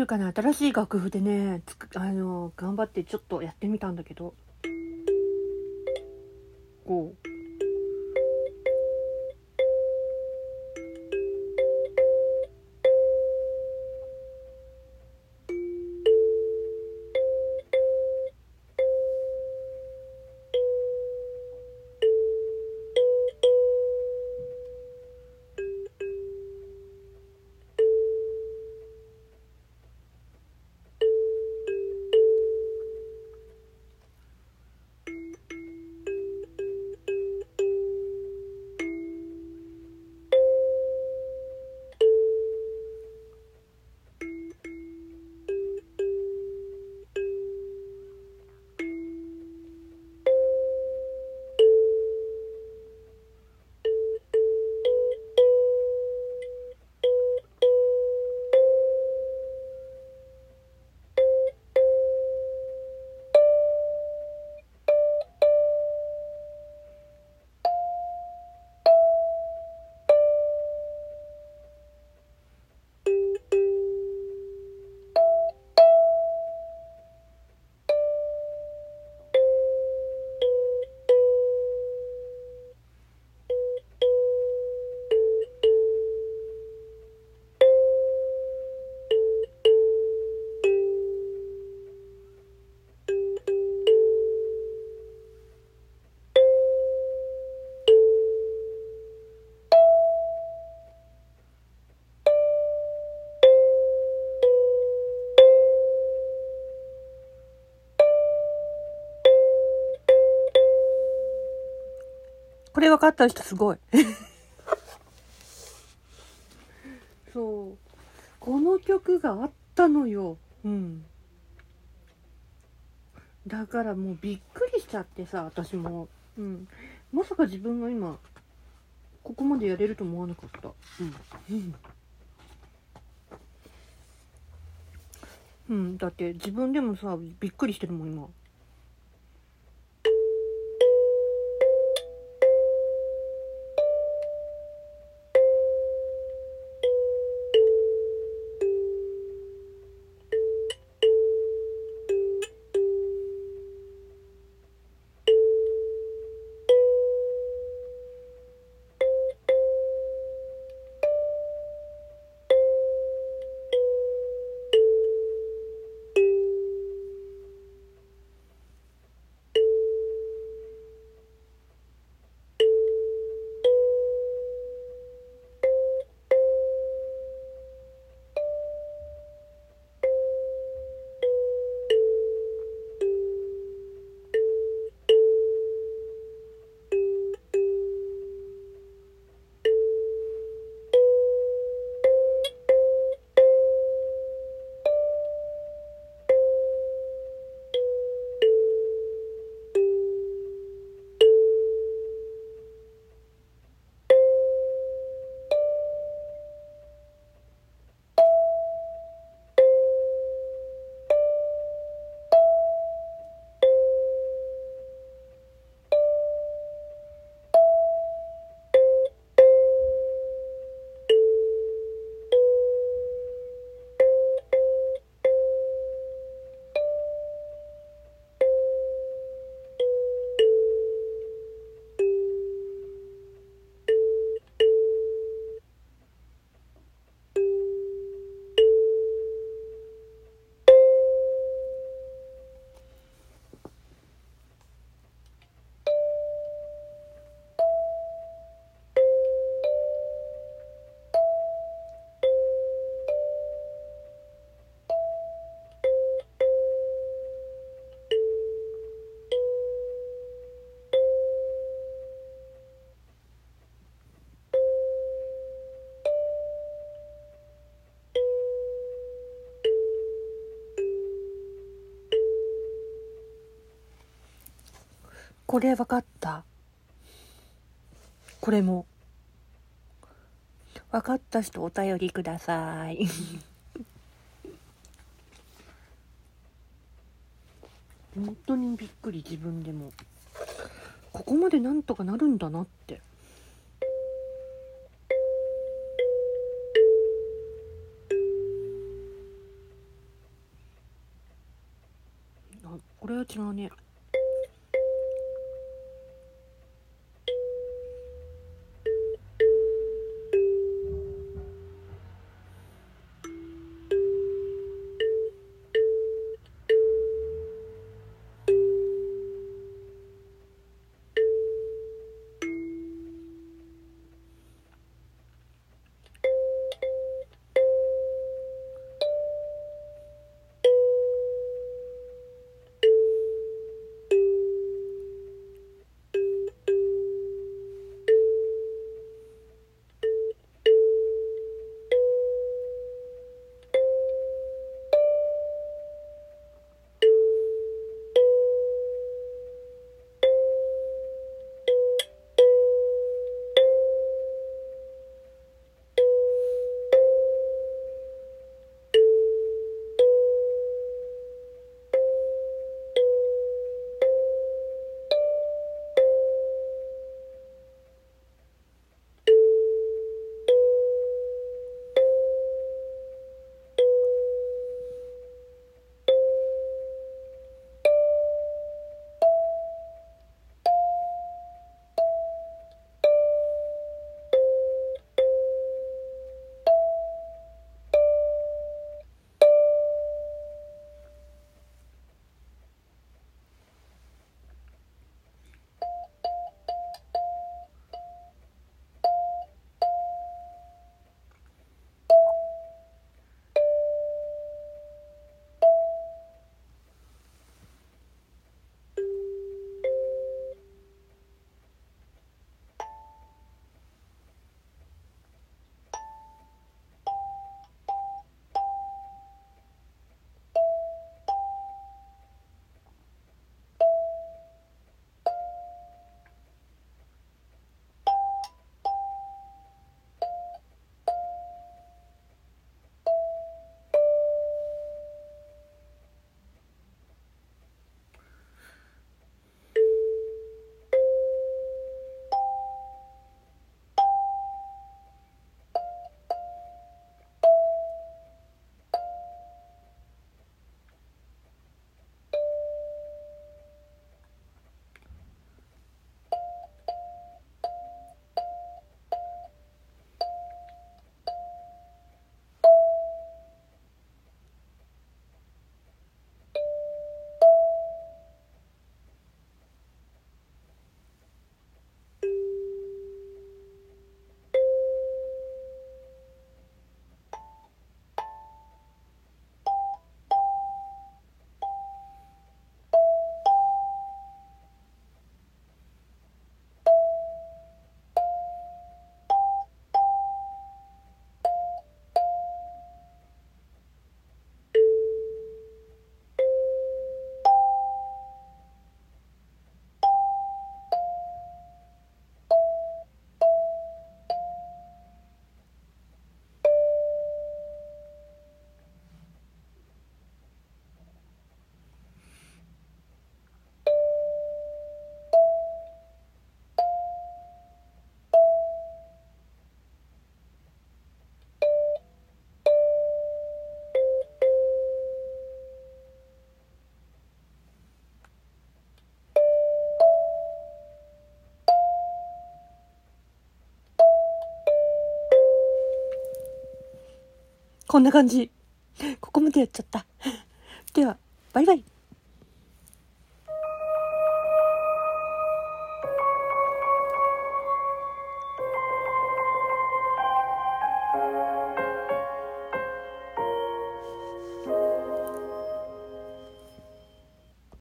るかな？新しい楽譜でねつくあの頑張ってちょっとやってみたんだけど。こう。これ分かった人すごい。そう。この曲があったのよ。うん。だからもうびっくりしちゃってさ私も。うん。まさか自分が今ここまでやれると思わなかった。うん、うん。うん、だって自分でもさびっくりしてるもん今これ分かった。これも。分かった人お便りください。本当にびっくり自分でも。ここまでなんとかなるんだなって。これは違うね。こんな感じ。ここまでやっちゃった。ではバイバイ。